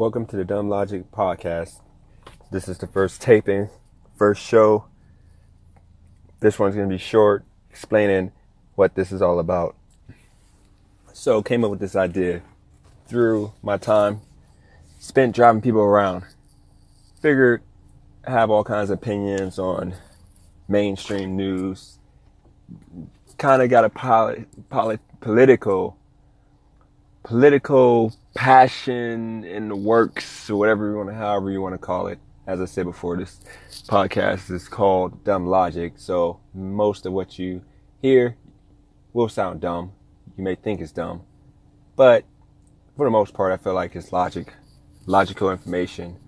Welcome to the Dumb Logic Podcast. This is the first taping, first show. This one's going to be short, explaining what this is all about. So, came up with this idea through my time spent driving people around. Figured I have all kinds of opinions on mainstream news. Kind of got a polit- polit- political political passion in the works or whatever you want to, however you want to call it. As I said before, this podcast is called Dumb Logic. So most of what you hear will sound dumb. You may think it's dumb, but for the most part, I feel like it's logic, logical information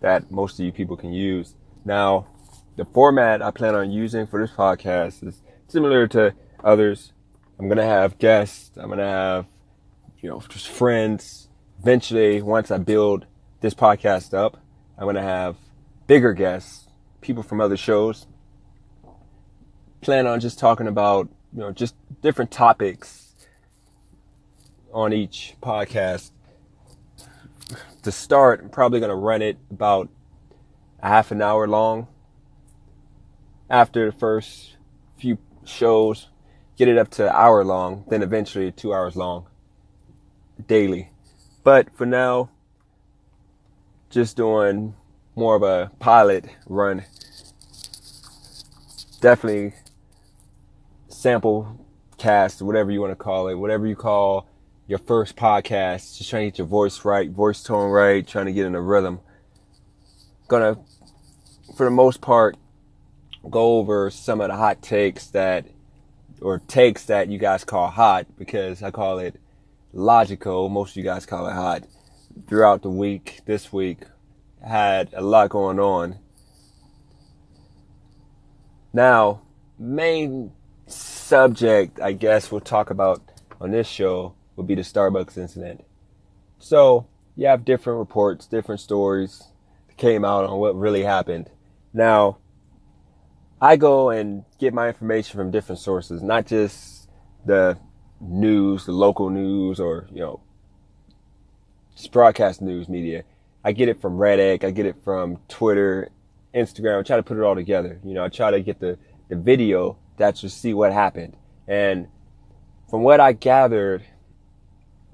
that most of you people can use. Now, the format I plan on using for this podcast is similar to others. I'm going to have guests. I'm going to have you know, just friends. Eventually, once I build this podcast up, I'm going to have bigger guests, people from other shows. Plan on just talking about, you know, just different topics on each podcast. To start, I'm probably going to run it about a half an hour long. After the first few shows, get it up to an hour long, then eventually two hours long daily. But for now, just doing more of a pilot run. Definitely sample cast, whatever you want to call it, whatever you call your first podcast. Just trying to get your voice right, voice tone right, trying to get in a rhythm. Gonna, for the most part, go over some of the hot takes that, or takes that you guys call hot because I call it logical. Most of you guys call it hot. Throughout the week, this week, had a lot going on. Now, main subject I guess we'll talk about on this show would be the Starbucks incident. So, you have different reports, different stories that came out on what really happened. Now, I go and get my information from different sources, not just the news, the local news, or you know, broadcast news media. I get it from Reddit. I get it from Twitter, Instagram. I try to put it all together. You know, I try to get the the video that to see what happened. And from what I gathered,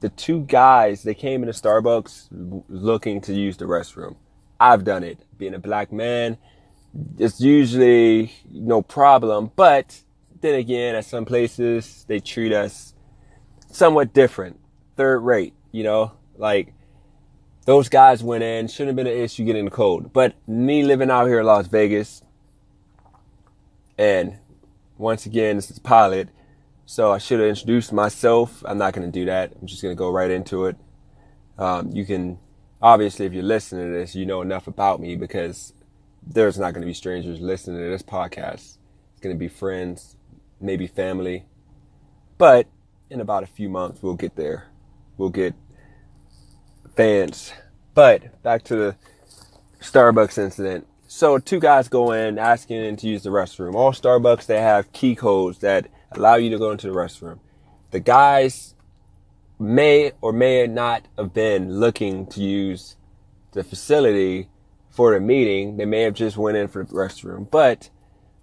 the two guys they came into Starbucks looking to use the restroom. I've done it. Being a black man, it's usually no problem. But then again, at some places they treat us somewhat different, third rate, you know, like those guys went in, shouldn't have been an issue getting the code. But me living out here in Las Vegas, and once again, this is pilot, so I should have introduced myself. I'm not going to do that. I'm just going to go right into it. Um, you can, obviously, if you're listening to this, you know enough about me because there's not going to be strangers listening to this podcast. It's going to be friends, maybe family. But in about a few months, we'll get there. We'll get fans. But back to the Starbucks incident. So two guys go in asking to use the restroom. All Starbucks, they have key codes that allow you to go into the restroom. The guys may or may not have been looking to use the facility for a meeting. They may have just went in for the restroom, but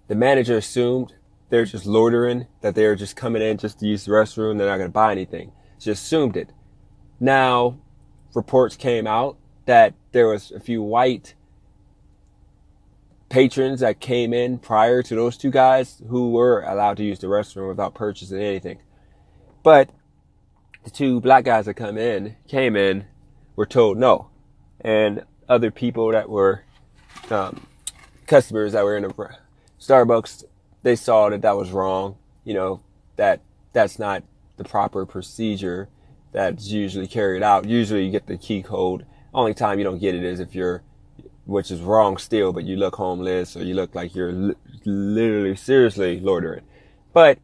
the manager assumed they're just loitering, that they're just coming in just to use the restroom, they're not going to buy anything. Just assumed it. Now, reports came out that there was a few white patrons that came in prior to those two guys who were allowed to use the restroom without purchasing anything. But the two black guys that come in, came in, were told no. And other people that were um, customers that were in a Starbucks they saw that that was wrong. You know, that that's not the proper procedure that's usually carried out. Usually you get the key code. Only time you don't get it is if you're, which is wrong still, but you look homeless or you look like you're li- literally seriously loitering. But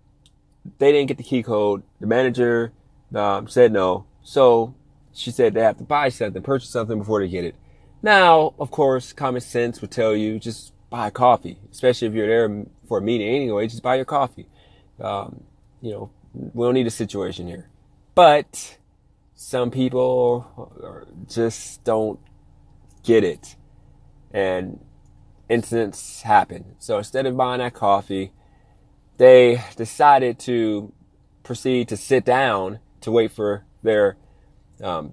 they didn't get the key code. The manager um, said no. So she said they have to buy something, purchase something before they get it. Now, of course, common sense would tell you just buy coffee, especially if you're there for a meeting anyway. Just buy your coffee. Um, you know, we don't need a situation here. But some people just don't get it. And incidents happen. So instead of buying that coffee, they decided to proceed to sit down to wait for their um,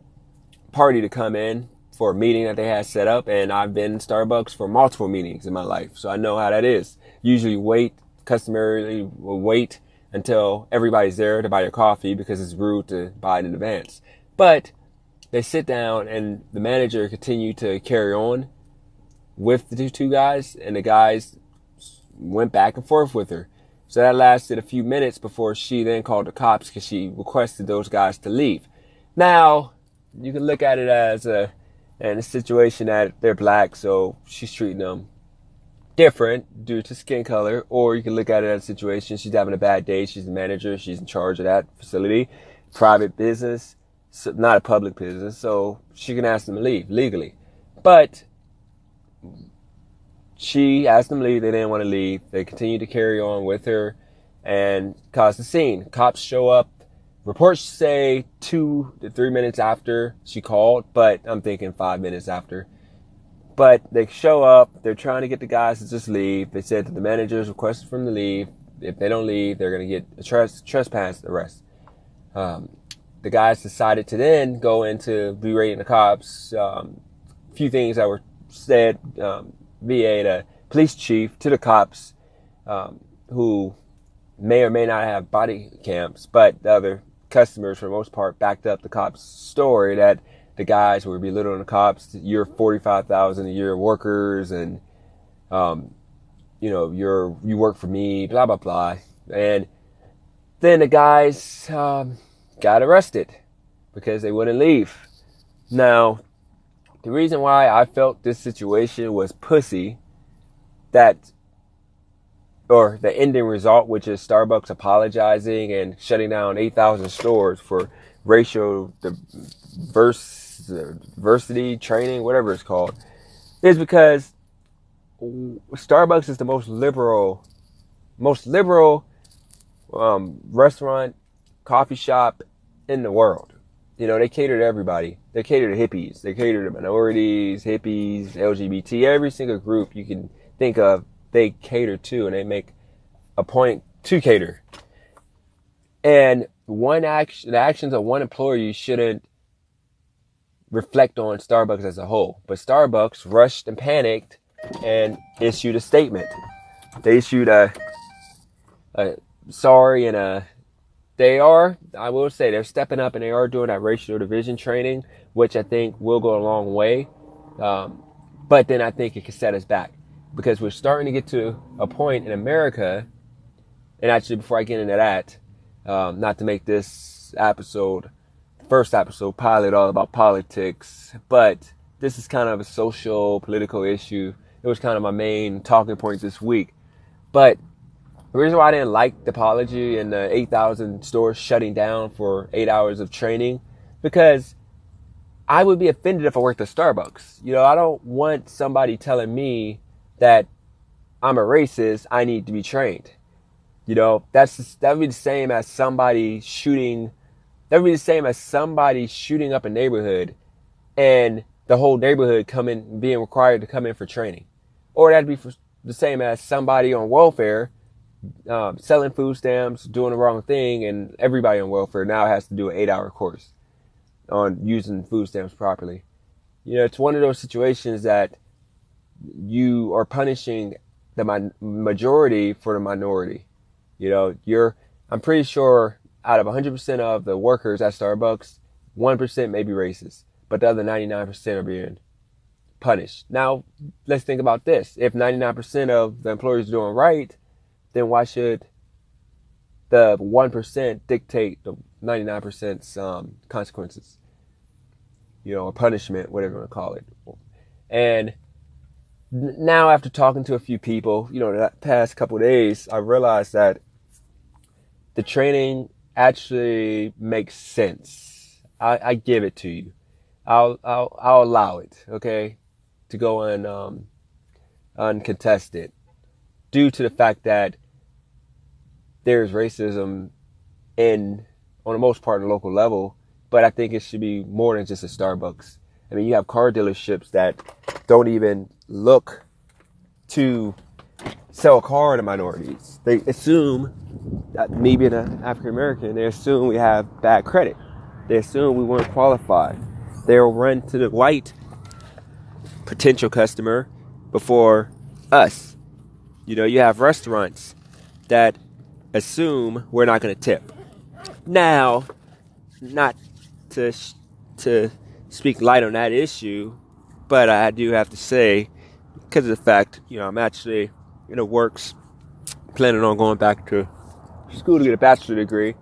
party to come in for a meeting that they had set up. And I've been in Starbucks for multiple meetings in my life. So I know how that is. Usually wait, customarily wait until everybody's there to buy your coffee because it's rude to buy it in advance. But they sit down and the manager continued to carry on with the two guys and the guys went back and forth with her. So that lasted a few minutes before she then called the cops because she requested those guys to leave. Now, you can look at it as a, and a situation that they're black, so she's treating them different due to skin color, or you can look at it as a situation she's having a bad day, she's the manager, she's in charge of that facility, private business, not a public business, so she can ask them to leave legally. But she asked them to leave. They didn't want to leave. They continued to carry on with her and caused a scene. Cops show up. Reports say two to three minutes after she called, but I'm thinking five minutes after. But they show up. They're trying to get the guys to just leave. They said that the managers requested them to leave. If they don't leave, they're going to get a tres- trespass arrest. Um, the guys decided to then go into berating the cops. Um, a few things that were said um, via the police chief to the cops um, who may or may not have body cams, but the other customers, for the most part, backed up the cops' story that the guys who were belittling the cops. You're 45,000 a year workers, and um, you know you're you work for me, blah blah blah. And then the guys um, got arrested because they wouldn't leave. Now, the reason why I felt this situation was pussy, that, or the ending result, which is Starbucks apologizing and shutting down 8,000 stores for racial diversity training, whatever it's called, is because Starbucks is the most liberal, most liberal um, restaurant, coffee shop in the world. You know, they cater to everybody. They cater to hippies. They cater to minorities, hippies, LGBT, every single group you can think of, they cater to and they make a point to cater. And one action, the actions of one employee shouldn't reflect on Starbucks as a whole. But Starbucks rushed and panicked and issued a statement. They issued a, a sorry and a they are, I will say, they're stepping up and they are doing that racial division training, which I think will go a long way. Um, but then I think it can set us back because we're starting to get to a point in America. And actually, before I get into that, um, not to make this episode, first episode pilot all about politics, but this is kind of a social, political issue. It was kind of my main talking point this week. But the reason why I didn't like the apology and the 8,000 stores shutting down for eight hours of training, because I would be offended if I worked at Starbucks. You know, I don't want somebody telling me that I'm a racist, I need to be trained. You know, that's that would be the same as somebody shooting. That would be the same as somebody shooting up a neighborhood, and the whole neighborhood coming being required to come in for training, or that'd be the same as somebody on welfare um, selling food stamps, doing the wrong thing, and everybody on welfare now has to do an eight hour course on using food stamps properly. You know, it's one of those situations that you are punishing the majority for the minority. You know, you're, I'm pretty sure out of 100% of the workers at Starbucks, 1% may be racist, but the other 99% are being punished. Now, let's think about this. If 99% of the employees are doing right, then why should the 1% dictate the 99%'s um, consequences? You know, or punishment, whatever you want to call it. And now, after talking to a few people, you know, the past couple days, I realized that the training actually makes sense. I, I give it to you. I'll, I'll, I'll allow it, okay, to go un, um, uncontested due to the fact that there's racism in, on the most part, the local level, but I think it should be more than just a Starbucks. I mean, you have car dealerships that don't even look to sell a car to minorities. They assume that me being an African American, they assume we have bad credit. They assume we weren't qualified. They'll run to the white potential customer before us. You know, you have restaurants that assume we're not going to tip. Now, not to to speak light on that issue, but I do have to say, because of the fact, you know, I'm actually in the works, planning on going back to school to get a bachelor degree,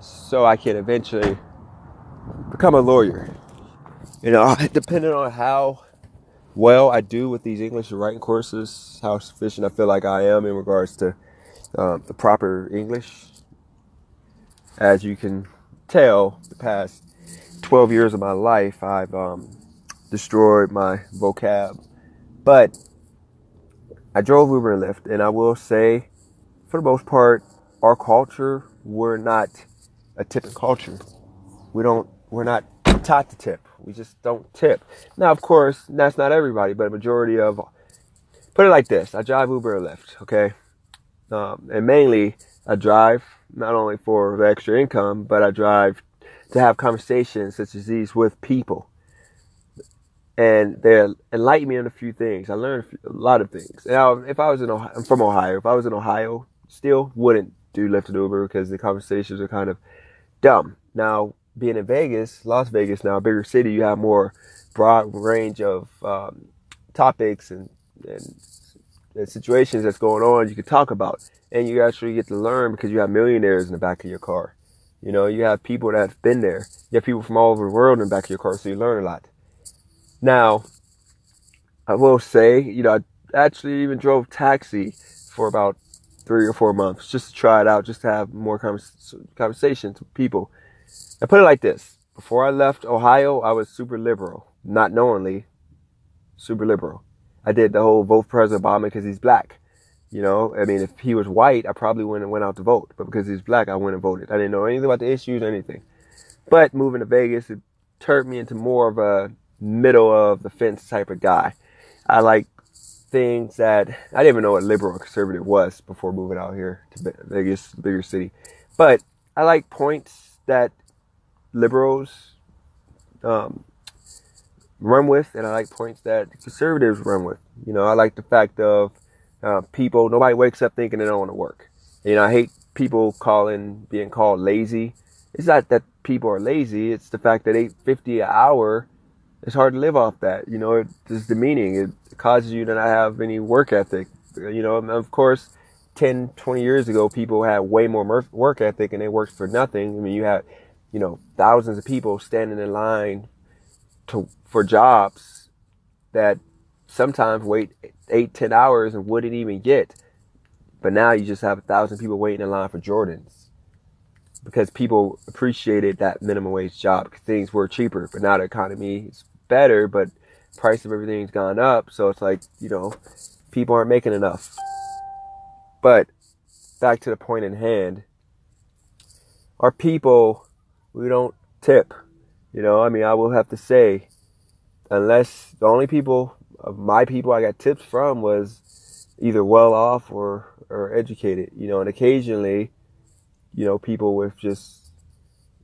so I can eventually become a lawyer. You know, depending on how well I do with these English writing courses, how sufficient I feel like I am in regards to um, the proper English. As you can tell, the past 12 years of my life, I've um, destroyed my vocab. But I drove Uber and Lyft, and I will say, for the most part, our culture, we're not a tipping culture. We don't, we're not taught to tip. We just don't tip. Now, of course, that's not everybody, but a majority of, put it like this: I drive Uber and Lyft, okay, um, and mainly I drive not only for the extra income, but I drive to have conversations such as these with people. And they enlightened me on a few things. I learned a lot of things. Now, if I was in Ohio, I'm from Ohio. If I was in Ohio, still wouldn't do Lyft and Uber because the conversations are kind of dumb. Now, being in Vegas, Las Vegas now, a bigger city, you have more broad range of um, topics and, and, and situations that's going on you can talk about. And you actually get to learn because you have millionaires in the back of your car. You know, you have people that have been there. You have people from all over the world in the back of your car, so you learn a lot. Now, I will say, you know, I actually even drove taxi for about three or four months just to try it out, just to have more conversations with people. I put it like this. Before I left Ohio, I was super liberal. Not knowingly, super liberal. I did the whole vote for President Obama because he's black. You know, I mean, if he was white, I probably wouldn't have went out to vote. But because he's black, I went and voted. I didn't know anything about the issues or anything. But moving to Vegas, it turned me into more of a middle of the fence type of guy. I like things that I didn't even know what liberal or conservative was before moving out here to Vegas, bigger city. But I like points that liberals um, run with, and I like points that conservatives run with. You know, I like the fact of uh, people, nobody wakes up thinking they don't want to work. You know, I hate people calling, being called lazy. It's not that people are lazy. It's the fact that 850 an hour, it's hard to live off that. You know, it's demeaning. It causes you to not have any work ethic. You know, of course, 10, 20 years ago, people had way more work ethic and they worked for nothing. I mean, you had, you know, thousands of people standing in line to, for jobs that sometimes wait eight, ten hours and wouldn't even get. But now you just have a thousand people waiting in line for Jordans because people appreciated that minimum wage job because things were cheaper. But now the economy is better, but price of everything's gone up. So it's like, you know, people aren't making enough. But back to the point in hand, our people, we don't tip. You know, I mean, I will have to say, unless the only people of my people I got tips from was either well off or or educated, you know, and occasionally, you know, people with just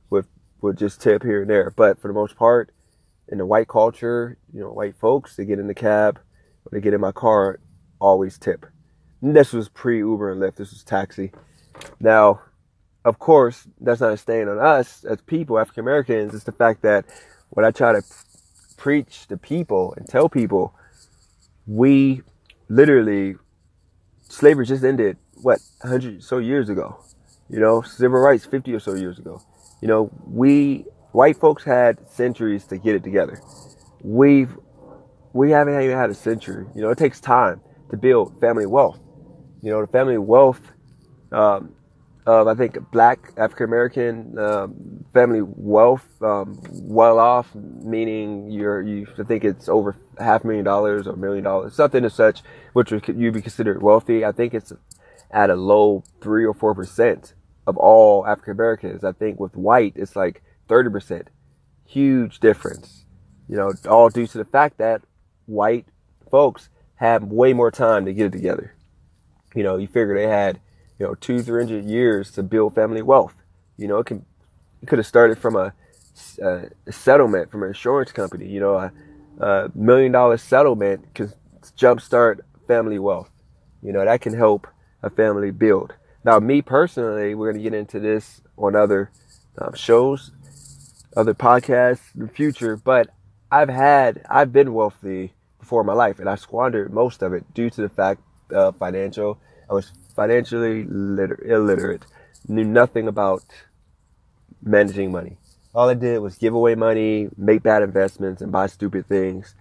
with would just tip here and there. But for the most part, in the white culture, you know, white folks, they get in the cab or they get in my car, always tip. And this was pre Uber and Lyft. This was taxi. Now, of course, that's not a stain on us as people, African Americans. It's the fact that what I try to preach to people and tell people we literally slavery just ended what 100 so years ago you know civil rights 50 or so years ago you know we white folks had centuries to get it together we've we haven't even had a century you know it takes time to build family wealth you know the family wealth um, of I think black African American um, family wealth, um, well off, meaning you're you I think it's over half a million dollars or a million dollars, something as such, which you'd you be considered wealthy. I think it's at a low three or four percent of all African Americans. I think with white it's like thirty percent. huge difference. You know, all due to the fact that white folks have way more time to get it together. You know, you figure they had, you know, two, three hundred years to build family wealth. You know, it can, it could have started from a, a, settlement from an insurance company. You know, a, a million dollar settlement can jumpstart family wealth. You know, that can help a family build. Now, me personally, we're going to get into this on other um, shows, other podcasts in the future, but I've had, I've been wealthy before in my life and I squandered most of it due to the fact of financial, I was financially liter- illiterate, knew nothing about managing money. All I did was give away money, make bad investments, and buy stupid things.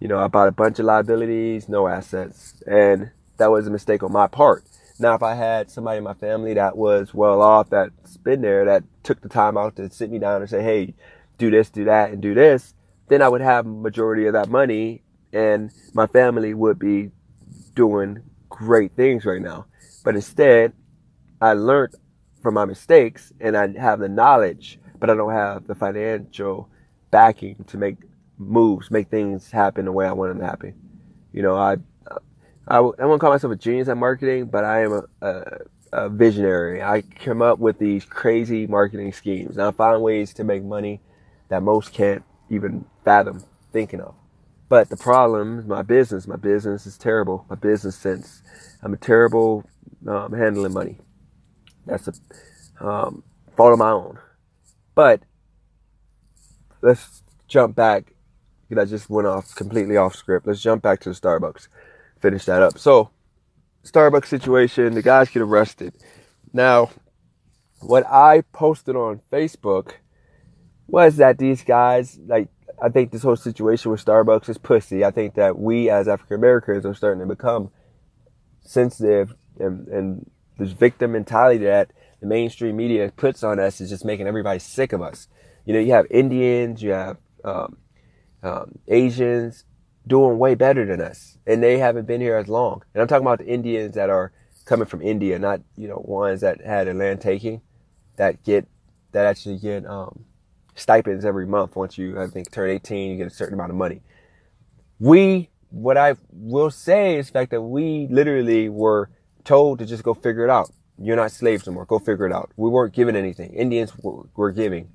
You know, I bought a bunch of liabilities, no assets, and that was a mistake on my part. Now, if I had somebody in my family that was well off, that's been there, that took the time out to sit me down and say, hey, do this, do that, and do this, then I would have majority of that money and my family would be doing great things right now. But instead, I learned from my mistakes and I have the knowledge, but I don't have the financial backing to make moves, make things happen the way I want them to happen. You know, I I, I won't call myself a genius at marketing, but I am a, a, a, visionary. I come up with these crazy marketing schemes and I find ways to make money that most can't even fathom thinking of. But the problem is my business. My business is terrible. My business sense. I'm a terrible um, handling money. That's a um, fault of my own. But let's jump back. I just went off completely off script. Let's jump back to the Starbucks finish that up. So, Starbucks situation, the guys get arrested. Now, what I posted on Facebook was that these guys, like, I think this whole situation with Starbucks is pussy. I think that we as African Americans are starting to become sensitive and, and this victim mentality that the mainstream media puts on us is just making everybody sick of us. You know, you have Indians, you have um, um, Asians, doing way better than us, and they haven't been here as long. And I'm talking about the Indians that are coming from India, not you know ones that had a land taking, that get that actually get um, stipends every month. Once you I think turn 18, you get a certain amount of money. We, what I will say is the fact that we literally were told to just go figure it out. You're not slaves anymore. Go figure it out. We weren't given anything. Indians were, were giving,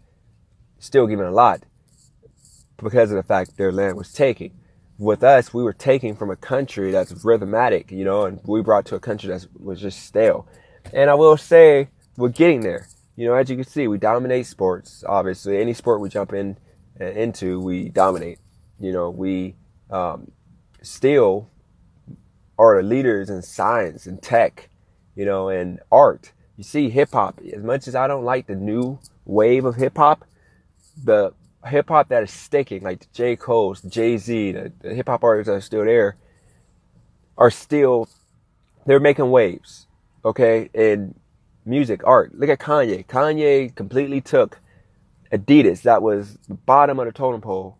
still giving a lot because of the fact their land was taken with us, we were taking from a country that's rhythmatic, you know, and we brought to a country that was just stale. And I will say, we're getting there. You know, as you can see, we dominate sports. Obviously, any sport we jump in uh, into, we dominate. You know, we um, still are the leaders in science and tech, you know, and art. You see, hip hop. As much as I don't like the new wave of hip hop, the hip hop that is sticking, like the J. Cole's, Jay Z, the, the hip hop artists that are still there, are still they're making waves. Okay, in music, art. Look at Kanye. Kanye completely took Adidas, that was the bottom of the totem pole,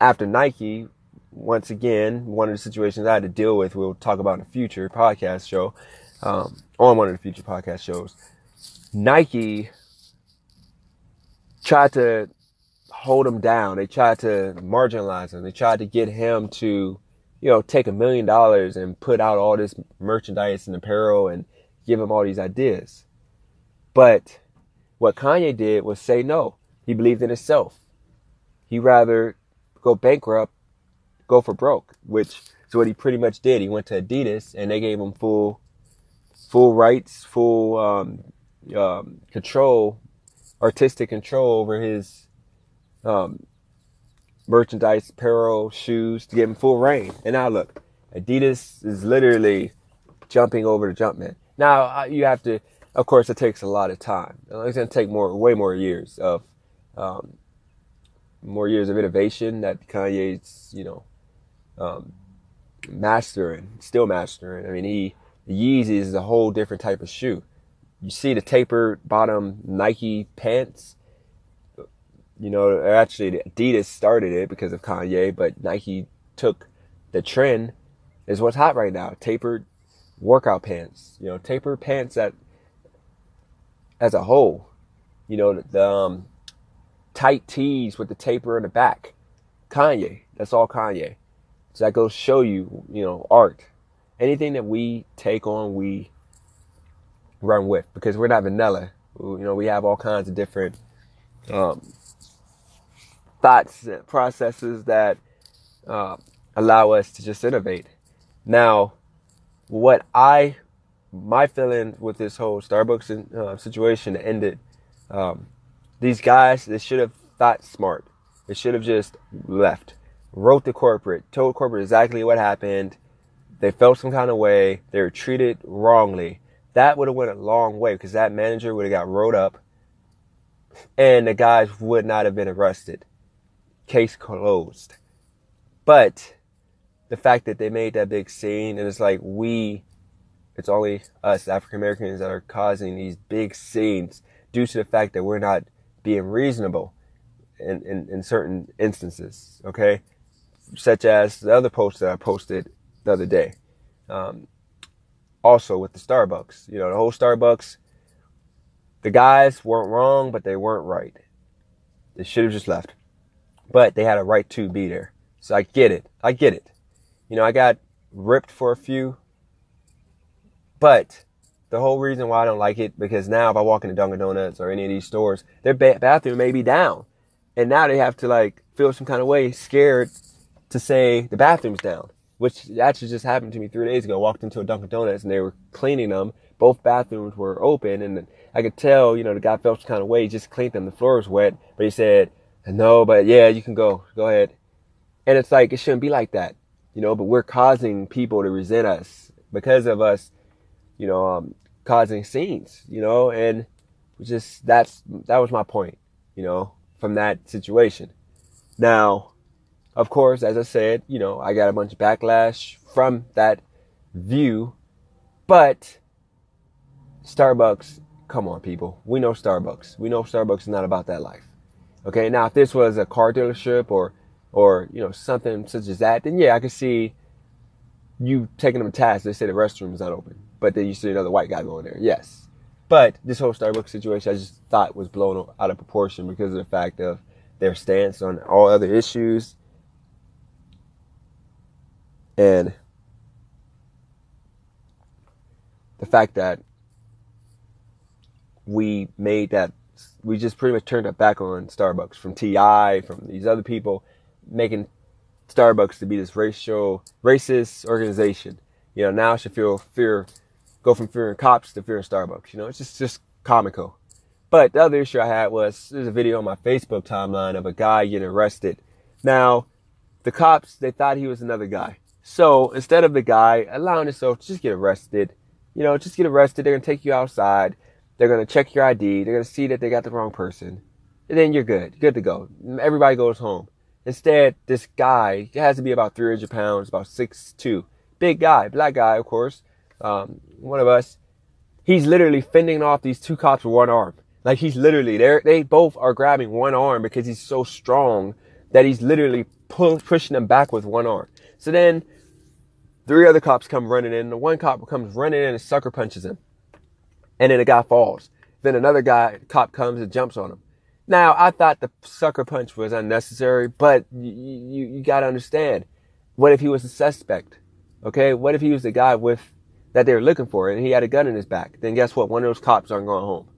after Nike. Once again, one of the situations I had to deal with, we'll talk about in a future podcast show, um, on one of the future podcast shows. Nike tried to hold him down. They tried to marginalize him. They tried to get him to, you know, take a million dollars and put out all this merchandise and apparel and give him all these ideas. But what Kanye did was say no. He believed in himself. He rather go bankrupt, go for broke, which is what he pretty much did. He went to Adidas and they gave him full, full rights, full um, um, control, artistic control over his um, merchandise, apparel, shoes to give him full reign. And now look, Adidas is literally jumping over the Jumpman. Now you have to, of course, it takes a lot of time. It's going to take more, way more years of, um, more years of innovation that Kanye's, you know, um, mastering, still mastering. I mean, he, the Yeezy is a whole different type of shoe. You see the tapered bottom Nike pants you know, actually Adidas started it because of Kanye, but Nike took the trend is what's hot right now. Tapered workout pants, you know, tapered pants that as a whole, you know, the, um, tight tees with the taper in the back. Kanye. That's all Kanye. So that goes show you, you know, art. Anything that we take on, we run with because we're not vanilla. You know, we have all kinds of different um, thoughts, processes that uh, allow us to just innovate. Now, what I, my feeling with this whole Starbucks uh, situation ended, um, these guys, they should have thought smart. They should have just left. Wrote the corporate, told corporate exactly what happened. They felt some kind of way. They were treated wrongly. That would have went a long way because that manager would have got wrote up and the guys would not have been arrested. Case closed. But the fact that they made that big scene and it's like we, it's only us African Americans that are causing these big scenes due to the fact that we're not being reasonable in, in, in certain instances. Okay. Such as the other post that I posted the other day. Um, also with the Starbucks. You know, the whole Starbucks, the guys weren't wrong, but they weren't right. They should have just left. But they had a right to be there. So I get it. I get it. You know, I got ripped for a few. But the whole reason why I don't like it, because now if I walk into Dunkin' Donuts or any of these stores, their ba- bathroom may be down. And now they have to like feel some kind of way, scared to say the bathroom's down which actually just happened to me three days ago. I walked into a Dunkin' Donuts and they were cleaning them. Both bathrooms were open, and I could tell, you know, the guy felt some kind of way. He just cleaned them. The floor was wet, but he said, "No, but yeah, you can go. Go ahead." And it's like it shouldn't be like that, you know. But we're causing people to resent us because of us, you know, um, causing scenes, you know. And just that's that was my point, you know, from that situation. Now, of course, as I said, you know, I got a bunch of backlash from that view, but Starbucks, come on, people. We know Starbucks. We know Starbucks is not about that life. Okay. Now, if this was a car dealership or, or, you know, something such as that, then yeah, I could see you taking them to task. They say the restroom is not open, but then you see another white guy going there. Yes. But this whole Starbucks situation, I just thought was blown out of proportion because of the fact of their stance on all other issues and the fact that we made that, we just pretty much turned our back on Starbucks from TI, from these other people, making Starbucks to be this racial, racist organization. You know, now I should feel fear, go from fearing cops to fearing Starbucks. You know, it's just, just comical. But the other issue I had was there's a video on my Facebook timeline of a guy getting arrested. Now, the cops, they thought he was another guy. So instead of the guy allowing himself to just get arrested, you know, just get arrested, they're gonna take you outside, they're gonna check your ID, they're gonna see that they got the wrong person, and then you're good, good to go. Everybody goes home. Instead, this guy has to be about 300 pounds, about six two, big guy, black guy, of course, um, one of us. He's literally fending off these two cops with one arm. Like he's literally, they they both are grabbing one arm because he's so strong that he's literally pull, pushing them back with one arm. So then Three other cops come running in. The one cop comes running in and sucker punches him. And then the guy falls. Then another guy, cop comes and jumps on him. Now, I thought the sucker punch was unnecessary, but you, you, you gotta understand. What if he was a suspect? Okay? What if he was the guy with, that they were looking for and he had a gun in his back? Then guess what? One of those cops aren't going home.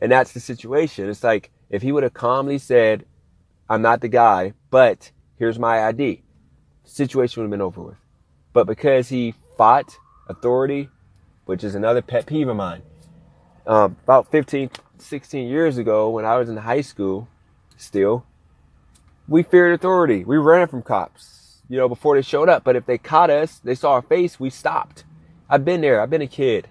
And that's the situation. It's like, if he would have calmly said, I'm not the guy, but here's my ID, situation would have been over with but because he fought authority, which is another pet peeve of mine. Uh, about 15, 16 years ago, when I was in high school, still, we feared authority. We ran from cops, you know, before they showed up. But if they caught us, they saw our face, we stopped. I've been there. I've been a kid.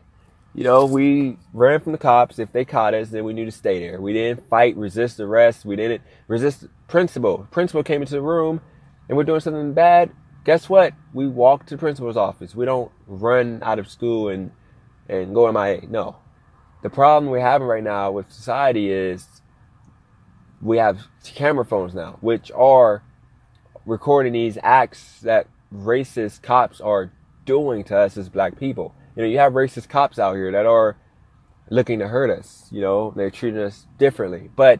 You know, we ran from the cops. If they caught us, then we knew to stay there. We didn't fight, resist arrest. We didn't resist principal. Principal came into the room and we're doing something bad guess what? We walk to the principal's office. We don't run out of school and and go MIA. No. The problem we're having right now with society is we have camera phones now, which are recording these acts that racist cops are doing to us as black people. You know, you have racist cops out here that are looking to hurt us. You know, they're treating us differently. But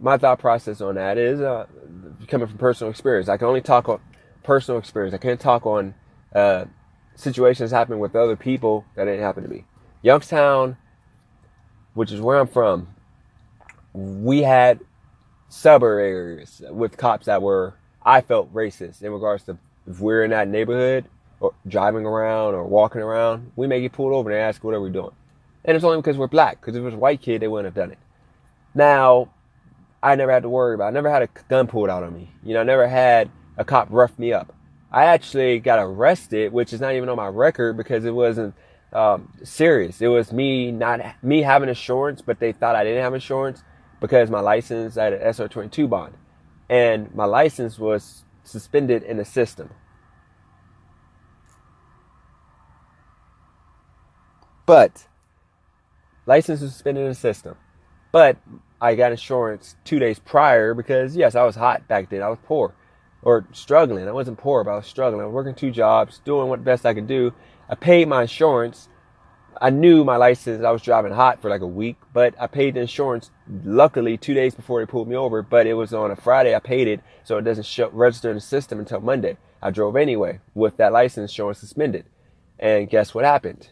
my thought process on that is uh, coming from personal experience. I can only talk on personal experience. I can't talk on uh, situations happen with other people that didn't happen to me. Youngstown, which is where I'm from, we had suburb areas with cops that were I felt racist in regards to if we're in that neighborhood or driving around or walking around, we may get pulled over and ask what are we doing. And it's only because we're black. Because if it was a white kid, they wouldn't have done it. Now, I never had to worry about. It. I never had a gun pulled out on me. You know, I never had a cop rough me up. I actually got arrested, which is not even on my record because it wasn't um, serious. It was me not me having insurance, but they thought I didn't have insurance because my license I had an SR22 bond, and my license was suspended in the system. But license was suspended in the system. But I got insurance two days prior because yes, I was hot back then. I was poor or struggling. I wasn't poor, but I was struggling. I was working two jobs, doing what best I could do. I paid my insurance. I knew my license. I was driving hot for like a week, but I paid the insurance. Luckily, two days before they pulled me over, but it was on a Friday. I paid it, so it doesn't show, register in the system until Monday. I drove anyway with that license insurance suspended, and guess what happened?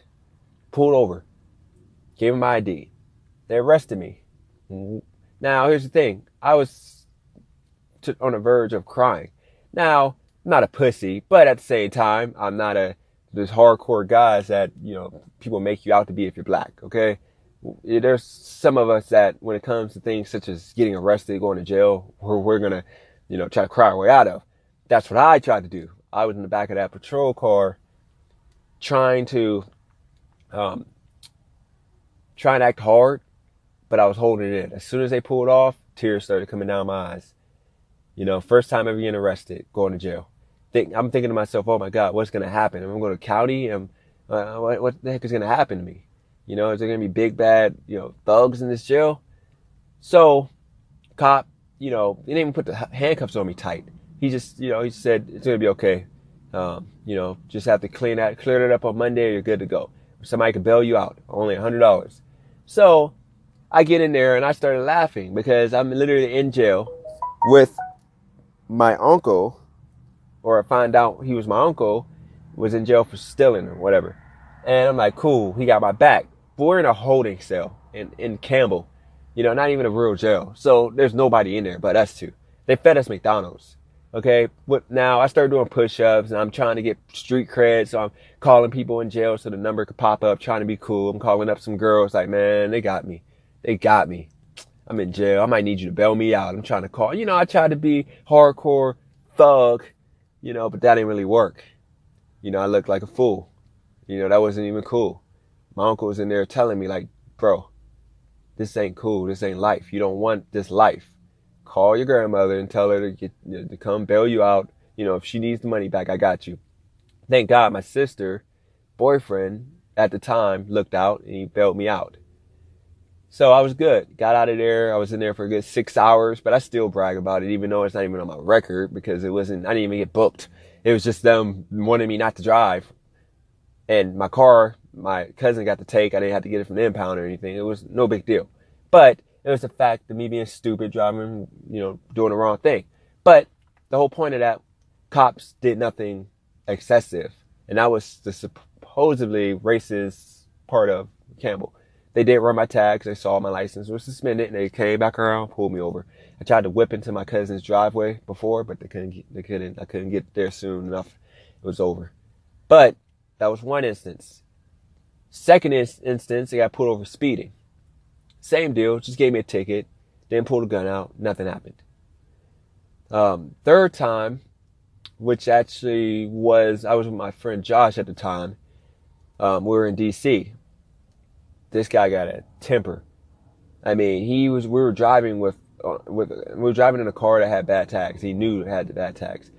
pulled over, gave him my ID. They arrested me. Now, here's the thing. I was on the verge of crying. Now, I'm not a pussy, but at the same time, I'm not a, those hardcore guys that, you know, people make you out to be if you're black, okay? There's some of us that when it comes to things such as getting arrested, going to jail, we're, we're gonna, you know, try to cry our way out of. That's what I tried to do. I was in the back of that patrol car trying to um, trying to act hard, but I was holding it in. As soon as they pulled off, tears started coming down my eyes. You know, first time ever getting arrested, going to jail. Think, I'm thinking to myself, oh my God, what's going to happen? I'm going to go county and uh, what, what the heck is going to happen to me? You know, is there going to be big bad, you know, thugs in this jail? So, cop, you know, he didn't even put the handcuffs on me tight. He just, you know, he said it's going to be okay. Um, you know, just have to clean that, clear it up on Monday, you're good to go somebody could bail you out, only a hundred dollars. So I get in there and I started laughing because I'm literally in jail with my uncle, or I find out he was my uncle, was in jail for stealing or whatever. And I'm like, cool, he got my back. But we're in a holding cell in, in Campbell, you know, not even a real jail. So there's nobody in there but us two. They fed us McDonald's. Okay. But now I started doing push ups and I'm trying to get street cred. So I'm calling people in jail so the number could pop up, trying to be cool. I'm calling up some girls like, man, they got me. They got me. I'm in jail. I might need you to bail me out. I'm trying to call. You know, I tried to be hardcore thug, you know, but that didn't really work. You know, I looked like a fool. You know, that wasn't even cool. My uncle was in there telling me like, bro, this ain't cool. This ain't life. You don't want this life call your grandmother and tell her to get to come bail you out. You know, if she needs the money back, I got you. Thank God my sister, boyfriend at the time looked out and he bailed me out. So I was good. Got out of there. I was in there for a good six hours, but I still brag about it, even though it's not even on my record because it wasn't, I didn't even get booked. It was just them wanting me not to drive. And my car, my cousin got to take. I didn't have to get it from the impound or anything. It was no big deal. But it was the fact of me being stupid, driving, you know, doing the wrong thing. But the whole point of that, cops did nothing excessive. And that was the supposedly racist part of Campbell. They did run my tags. They saw my license was suspended and they came back around, pulled me over. I tried to whip into my cousin's driveway before, but they couldn't, they couldn't, I couldn't get there soon enough. It was over. But that was one instance. Second instance, I got pulled over speeding. Same deal, just gave me a ticket, didn't pull the gun out, nothing happened. Um, third time, which actually was, I was with my friend Josh at the time. Um, we were in DC. This guy got a temper. I mean, he was, we were driving with, uh, with, we were driving in a car that had bad tags. He knew it had the bad tags.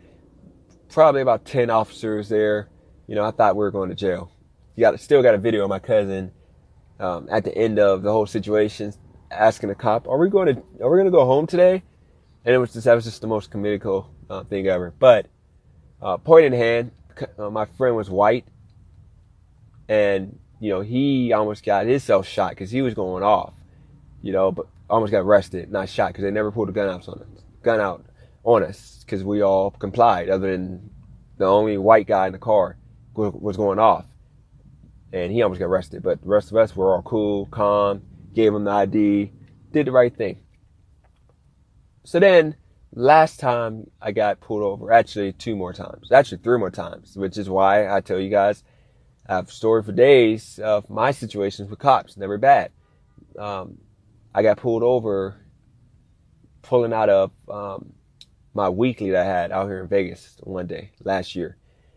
Probably about 10 officers there. You know, I thought we were going to jail. You got, still got a video of my cousin um, at the end of the whole situation, asking the cop, "Are we going to Are we going to go home today?" And it was just that was just the most comical uh, thing ever. But uh, point in hand, uh, my friend was white, and you know he almost got himself shot because he was going off. You know, but almost got arrested, not shot, because they never pulled a gun out on us, gun out on us, because we all complied, other than the only white guy in the car was going off, and he almost got arrested. But the rest of us were all cool, calm, gave him the ID, did the right thing. So then, last time I got pulled over, actually two more times, actually three more times, which is why I tell you guys I have story for days of my situations with cops, never bad. Um, I got pulled over pulling out of um, my weekly that I had out here in Vegas one day last year.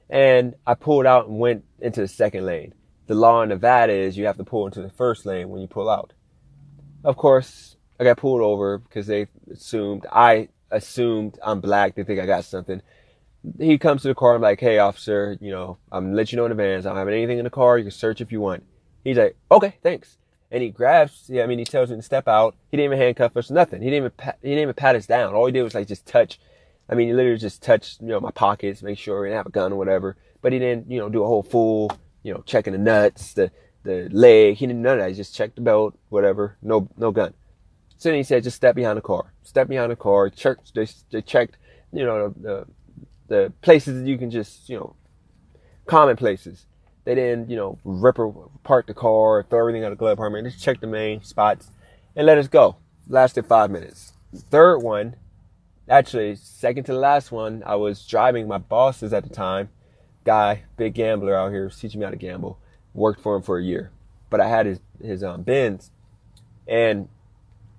And I pulled out and went into the second lane. The law in Nevada is you have to pull into the first lane when you pull out. Of course, I got pulled over because they assumed, I assumed I'm black. They think I got something. He comes to the car. I'm like, hey, officer, you know, I'm letting you know in advance. I don't have anything in the car. You can search if you want. He's like, okay, thanks and he grabs. Yeah, I mean, he tells me to step out. He didn't even handcuff us, nothing. He didn't even pat, he didn't even pat us down. All he did was like just touch. I mean, he literally just touched you know my pockets, make sure he didn't have a gun or whatever. But he didn't you know do a whole full you know checking the nuts, the the leg. He didn't none of that. He just checked the belt, whatever. No no gun. So then he said, just step behind the car. Step behind the car. Check. They, they checked you know the, the the places that you can just you know common places they didn't, you know, rip or park the car, throw everything out of the glove compartment. Just check the main spots and let us go. Lasted five minutes. Third one, actually, second to the last one, I was driving my bosses at the time. Guy, big gambler out here, was teaching me how to gamble. Worked for him for a year. But I had his, his um, Benz and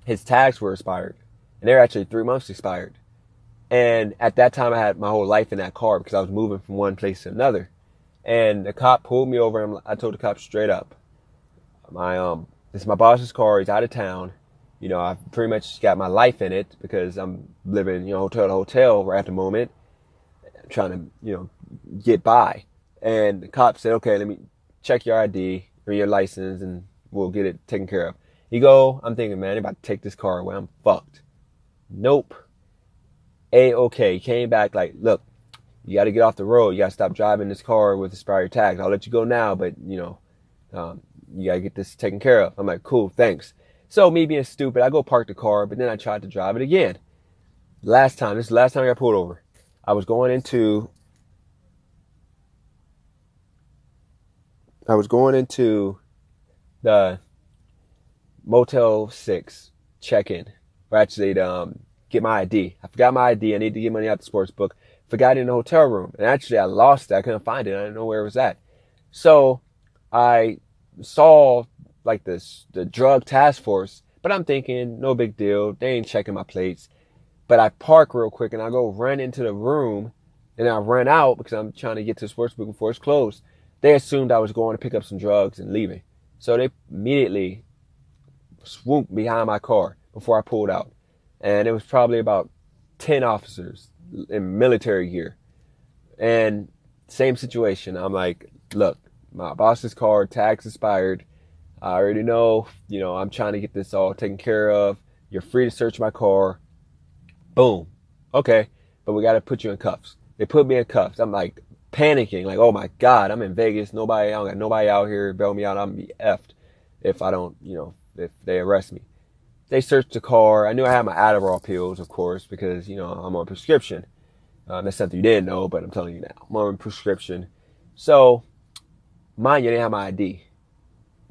his tags were expired. And they're actually three months expired. And at that time, I had my whole life in that car because I was moving from one place to another. And the cop pulled me over and I told the cop straight up, my, um, this is my boss's car. He's out of town. You know, I've pretty much got my life in it because I'm living, you know, hotel to hotel right at the moment, trying to, you know, get by. And the cop said, okay, let me check your ID or your license and we'll get it taken care of. You go, I'm thinking, man, about to take this car away. I'm fucked. Nope. A okay. Came back like, look, you got to get off the road. You got to stop driving this car with expired tags. I'll let you go now, but you know, um, you got to get this taken care of. I'm like, cool, thanks. So me being stupid, I go park the car, but then I tried to drive it again. Last time, this is the last time I got pulled over. I was going into, I was going into the Motel 6 check-in, or actually to um, get my ID. I forgot my ID. I need to get money out the sports book forgot it in the hotel room. And actually, I lost it. I couldn't find it. I didn't know where it was at. So I saw like this, the drug task force, but I'm thinking, no big deal. They ain't checking my plates. But I park real quick and I go run into the room and I run out because I'm trying to get to the sports book before it's closed. They assumed I was going to pick up some drugs and leaving. So they immediately swooped behind my car before I pulled out. And it was probably about 10 officers in military gear. And same situation. I'm like, look, my boss's car, tax expired. I already know, you know, I'm trying to get this all taken care of. You're free to search my car. Boom. Okay. But we got to put you in cuffs. They put me in cuffs. I'm like panicking, like, oh my God, I'm in Vegas. Nobody, I don't got nobody out here bail me out. I'm be effed if I don't, you know, if they arrest me they searched the car. I knew I had my Adderall pills, of course, because, you know, I'm on prescription. Um, that's something you didn't know, but I'm telling you now. I'm on prescription. So, mind you, they didn't have my ID.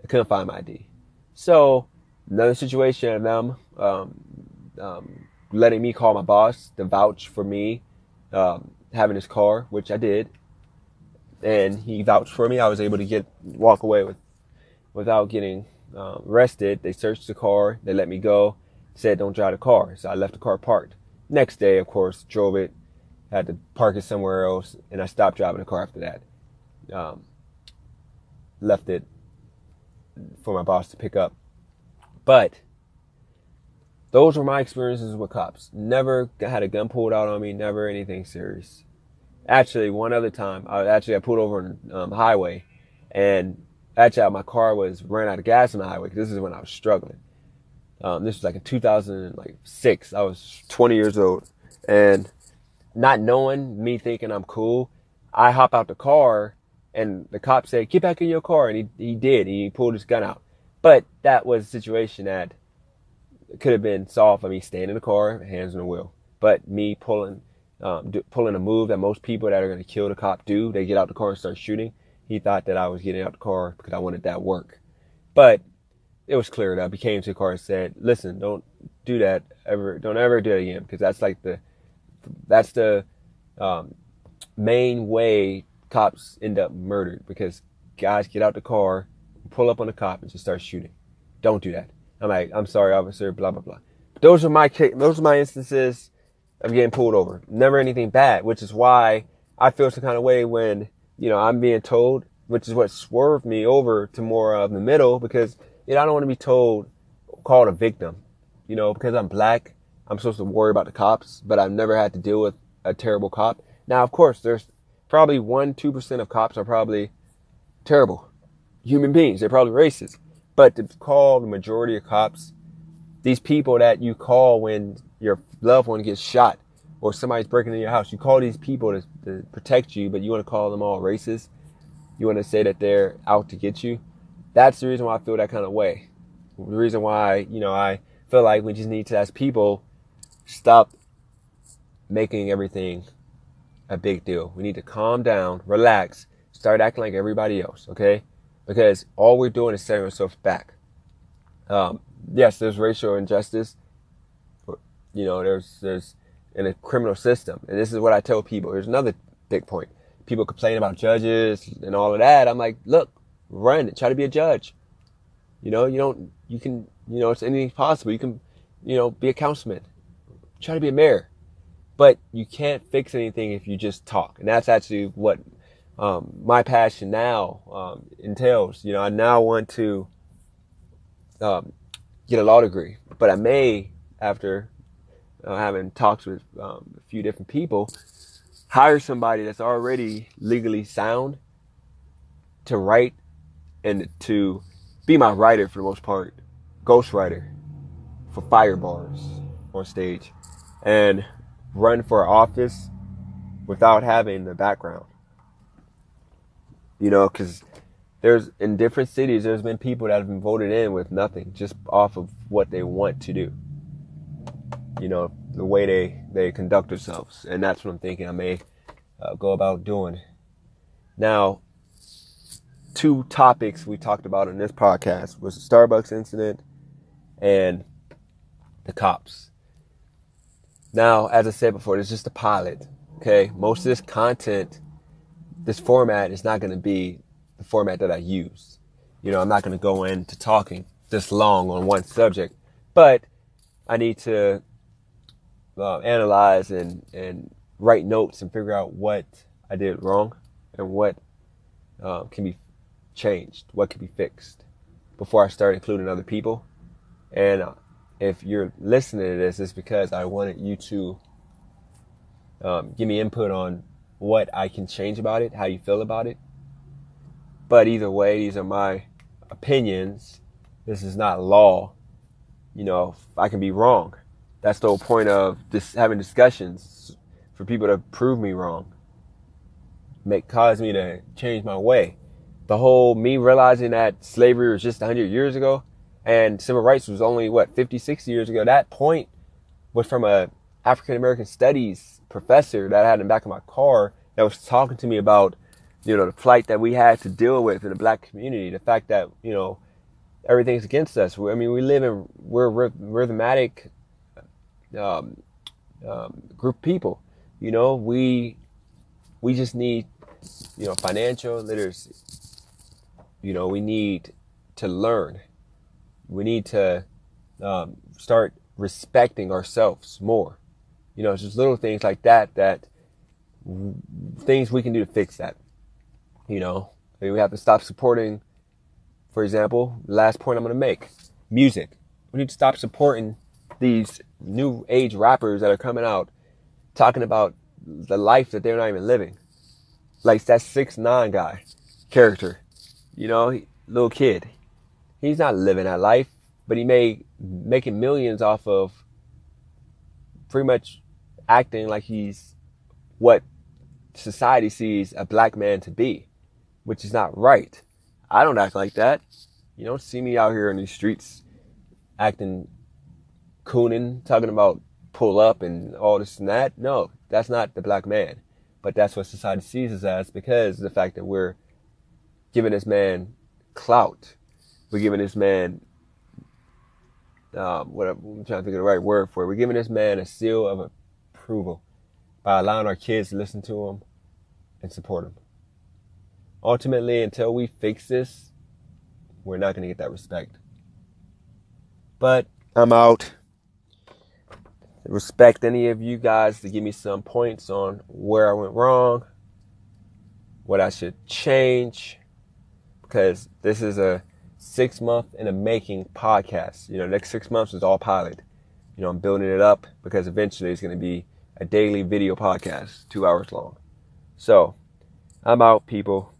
I couldn't find my ID. So, another situation of them um, um, letting me call my boss to vouch for me um, having his car, which I did. And he vouched for me. I was able to get walk away with without getting um, arrested. They searched the car. They let me go. Said don't drive the car. So I left the car parked. Next day, of course, drove it. Had to park it somewhere else, and I stopped driving the car after that. Um, left it for my boss to pick up. But those were my experiences with cops. Never had a gun pulled out on me. Never anything serious. Actually, one other time, I actually I pulled over on um, highway, and actually my car was ran out of gas on the highway. This is when I was struggling. Um, this was like in 2006. I was 20 years old, and not knowing me thinking I'm cool, I hop out the car, and the cop said, "Get back in your car," and he he did. He pulled his gun out. But that was a situation that could have been solved by me staying in the car, hands on the wheel. But me pulling, um, pulling a move that most people that are going to kill the cop do, they get out the car and start shooting. He thought that I was getting out the car because I wanted that work. But it was cleared up. He came to the car and said, listen, don't do that ever. Don't ever do that again. Because that's like the, that's the, um, main way cops end up murdered because guys get out the car, pull up on the cop and just start shooting. Don't do that. I'm like, I'm sorry, officer, blah, blah, blah. But those are my, those are my instances of getting pulled over. Never anything bad, which is why I feel some kind of way when, you know, I'm being told, which is what swerved me over to more of the middle because, you know, I don't want to be told, called a victim, you know, because I'm black. I'm supposed to worry about the cops, but I've never had to deal with a terrible cop. Now, of course, there's probably one, two percent of cops are probably terrible human beings. They're probably racist. But to call the majority of cops, these people that you call when your loved one gets shot or somebody's breaking into your house, you call these people to, to protect you, but you want to call them all racist. You want to say that they're out to get you. That's the reason why I feel that kind of way. The reason why, you know, I feel like we just need to, as people, stop making everything a big deal. We need to calm down, relax, start acting like everybody else, okay? Because all we're doing is setting ourselves back. Um, yes, there's racial injustice. You know, there's there's in a criminal system, and this is what I tell people. Here's another big point. People complain about judges and all of that. I'm like, look, run and try to be a judge. You know, you don't, you can, you know, it's anything possible. You can, you know, be a councilman, try to be a mayor, but you can't fix anything if you just talk. And that's actually what um, my passion now um, entails. You know, I now want to um, get a law degree, but I may, after uh, having talks with um, a few different people, hire somebody that's already legally sound to write and to be my writer for the most part, ghostwriter for fire bars on stage, and run for office without having the background. You know, because there's in different cities, there's been people that have been voted in with nothing, just off of what they want to do. You know, the way they they conduct themselves, and that's what I'm thinking I may uh, go about doing. Now, two topics we talked about in this podcast was the Starbucks incident and the cops. Now, as I said before, it's just a pilot. Okay, most of this content, this format is not going to be the format that I use. You know, I'm not going to go into talking this long on one subject, but I need to uh, analyze and and write notes and figure out what I did wrong and what uh, can be changed, what can be fixed before I start including other people. And uh, if you're listening to this, it's because I wanted you to um, give me input on what I can change about it, how you feel about it. But either way, these are my opinions. This is not law. You know, I can be wrong. That's the whole point of this having discussions for people to prove me wrong, make cause me to change my way. The whole me realizing that slavery was just 100 years ago, and civil rights was only what 50 60 years ago. That point was from a african american studies professor that i had in the back of my car that was talking to me about you know the plight that we had to deal with in the black community. The fact that you know everything's against us. I mean we live in we're rhythmatic um, um, group of people you know we we just need you know financial literacy you know we need to learn we need to um, start respecting ourselves more. You know, it's just little things like that that things we can do to fix that. You know, we have to stop supporting, for example, last point I'm going to make music. We need to stop supporting these new age rappers that are coming out talking about the life that they're not even living. Like that six nine guy character, you know, little kid he's not living that life, but he may making millions off of pretty much acting like he's what society sees a black man to be, which is not right. I don't act like that. You don't see me out here in these streets acting cooning, talking about pull up and all this and that. No, that's not the black man. But that's what society sees us as because of the fact that we're giving this man clout. We're giving this man, um, what I'm trying to think of the right word for it. We're giving this man a seal of approval by allowing our kids to listen to him and support him. Ultimately, until we fix this, we're not going to get that respect. But I'm out. Respect any of you guys to give me some points on where I went wrong, what I should change, because this is a six month in a making podcast. You know, next six months is all pilot. You know, I'm building it up because eventually it's going to be a daily video podcast, two hours long. So, I'm out, people.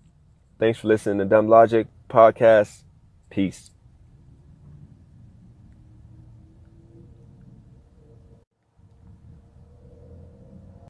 Thanks for listening to Dumb Logic Podcast. Peace.